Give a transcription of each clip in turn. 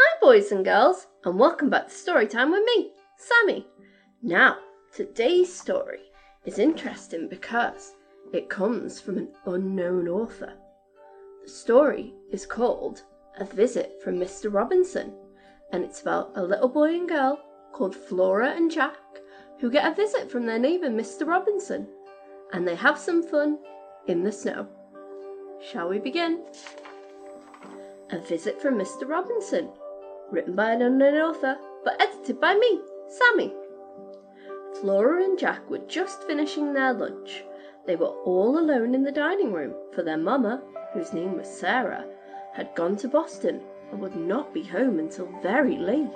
Hi, boys and girls, and welcome back to Storytime with me, Sammie. Now, today's story is interesting because it comes from an unknown author. The story is called A Visit from Mr. Robinson, and it's about a little boy and girl called Flora and Jack who get a visit from their neighbour, Mr. Robinson, and they have some fun in the snow. Shall we begin? A Visit from Mr. Robinson, written by an unknown author, but edited by me, Sammie. Flora and Jack were just finishing their lunch. They were all alone in the dining room, for their mamma, whose name was Sarah, had gone to Boston and would not be home until very late.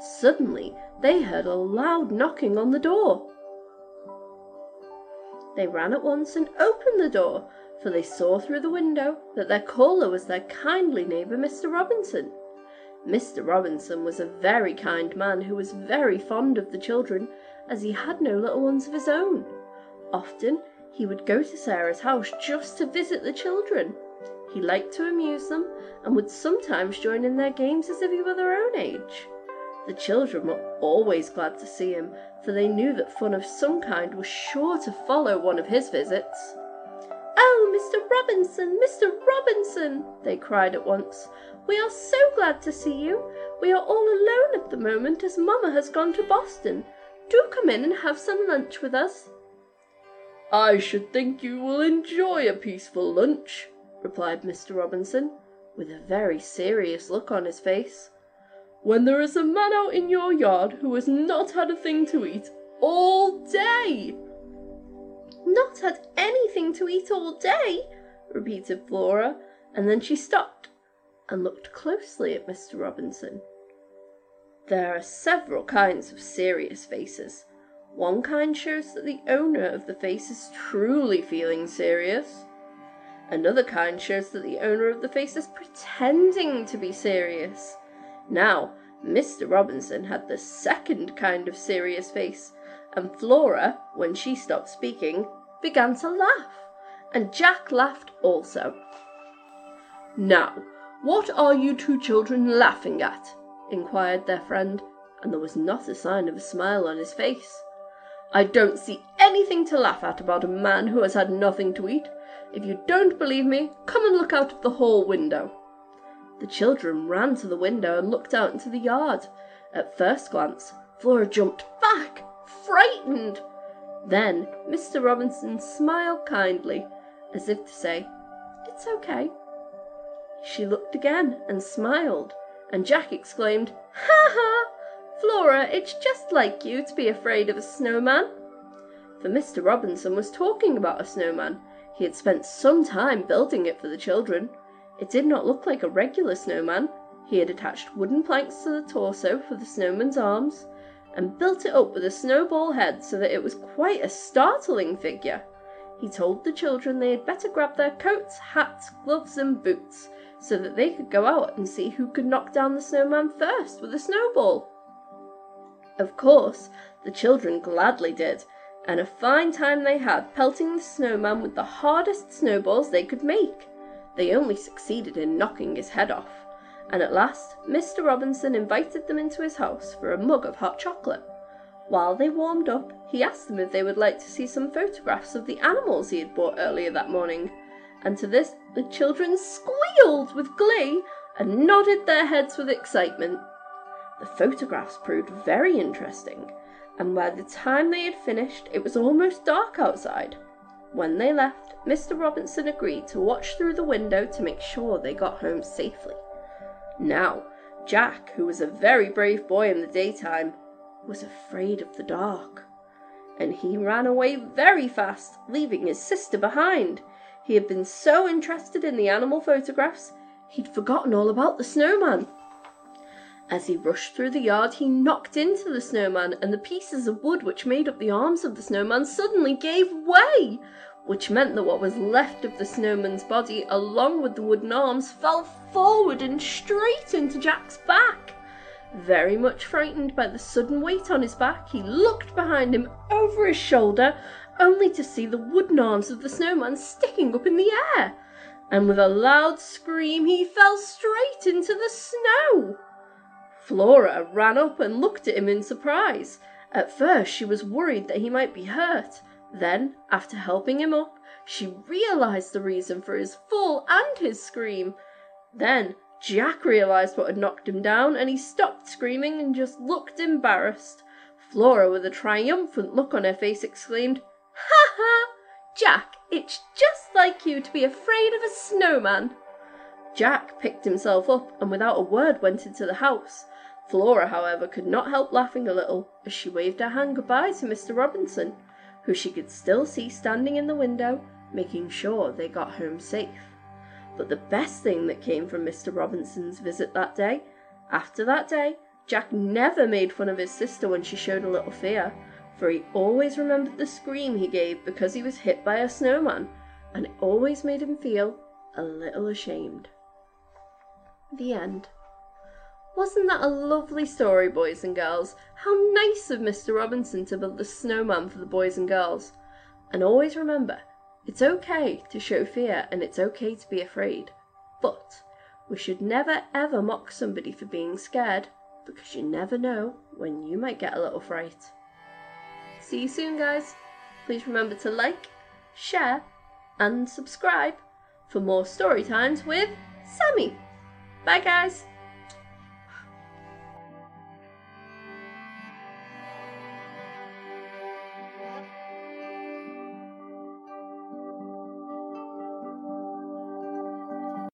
Suddenly, they heard a loud knocking on the door. They ran at once and opened the door, for they saw through the window that their caller was their kindly neighbour, Mr. Robinson. Mr. Robinson was a very kind man who was very fond of the children, as he had no little ones of his own. Often he would go to Sarah's house just to visit the children. He liked to amuse them, and would sometimes join in their games as if he were their own age. The children were always glad to see him, for they knew that fun of some kind was sure to follow one of his visits. Oh, Mr. Robinson, Mr. Robinson, they cried at once. We are so glad to see you. We are all alone at the moment as Mamma has gone to Boston. Do come in and have some lunch with us. I should think you will enjoy a peaceful lunch, replied Mr. Robinson, with a very serious look on his face when there is a man out in your yard who has not had a thing to eat all day. Not had anything to eat all day, repeated Flora, and then she stopped and looked closely at Mr. Robinson. There are several kinds of serious faces. One kind shows that the owner of the face is truly feeling serious. Another kind shows that the owner of the face is pretending to be serious. Now, Mr. Robinson had the second kind of serious face, and Flora, when she stopped speaking, began to laugh, and Jack laughed also. Now, what are you two children laughing at? inquired their friend, and there was not a sign of a smile on his face. I don't see anything to laugh at about a man who has had nothing to eat. If you don't believe me, come and look out of the hall window. The children ran to the window and looked out into the yard. At first glance, Flora jumped back, frightened. Then Mr. Robinson smiled kindly, as if to say, It's okay. She looked again and smiled, and Jack exclaimed, Ha ha! Flora, it's just like you to be afraid of a snowman. For Mr. Robinson was talking about a snowman. He had spent some time building it for the children. It did not look like a regular snowman. He had attached wooden planks to the torso for the snowman's arms, and built it up with a snowball head so that it was quite a startling figure. He told the children they had better grab their coats, hats, gloves, and boots, so that they could go out and see who could knock down the snowman first with a snowball. Of course, the children gladly did, and a fine time they had pelting the snowman with the hardest snowballs they could make. They only succeeded in knocking his head off, and at last Mr. Robinson invited them into his house for a mug of hot chocolate. While they warmed up, he asked them if they would like to see some photographs of the animals he had bought earlier that morning, and to this the children squealed with glee and nodded their heads with excitement. The photographs proved very interesting, and by the time they had finished it was almost dark outside. When they left, Mr. Robinson agreed to watch through the window to make sure they got home safely. Now, Jack, who was a very brave boy in the daytime, was afraid of the dark, and he ran away very fast, leaving his sister behind. He had been so interested in the animal photographs, he'd forgotten all about the snowman. As he rushed through the yard, he knocked into the snowman, and the pieces of wood which made up the arms of the snowman suddenly gave way, which meant that what was left of the snowman's body, along with the wooden arms, fell forward and straight into Jack's back. Very much frightened by the sudden weight on his back, he looked behind him over his shoulder, only to see the wooden arms of the snowman sticking up in the air, and with a loud scream he fell straight into the snow. Flora ran up and looked at him in surprise. At first, she was worried that he might be hurt. Then, after helping him up, she realized the reason for his fall and his scream. Then Jack realized what had knocked him down and he stopped screaming and just looked embarrassed. Flora, with a triumphant look on her face, exclaimed, Ha ha! Jack, it's just like you to be afraid of a snowman. Jack picked himself up and without a word went into the house. Flora, however, could not help laughing a little as she waved her hand goodbye to Mr. Robinson, who she could still see standing in the window, making sure they got home safe. But the best thing that came from Mr. Robinson's visit that day, after that day, Jack never made fun of his sister when she showed a little fear, for he always remembered the scream he gave because he was hit by a snowman, and it always made him feel a little ashamed. The end. Wasn't that a lovely story, boys and girls? How nice of Mr. Robinson to build the snowman for the boys and girls. And always remember, it's okay to show fear and it's okay to be afraid. But we should never ever mock somebody for being scared because you never know when you might get a little fright. See you soon, guys. Please remember to like, share, and subscribe for more story times with Sammie. Bye, guys.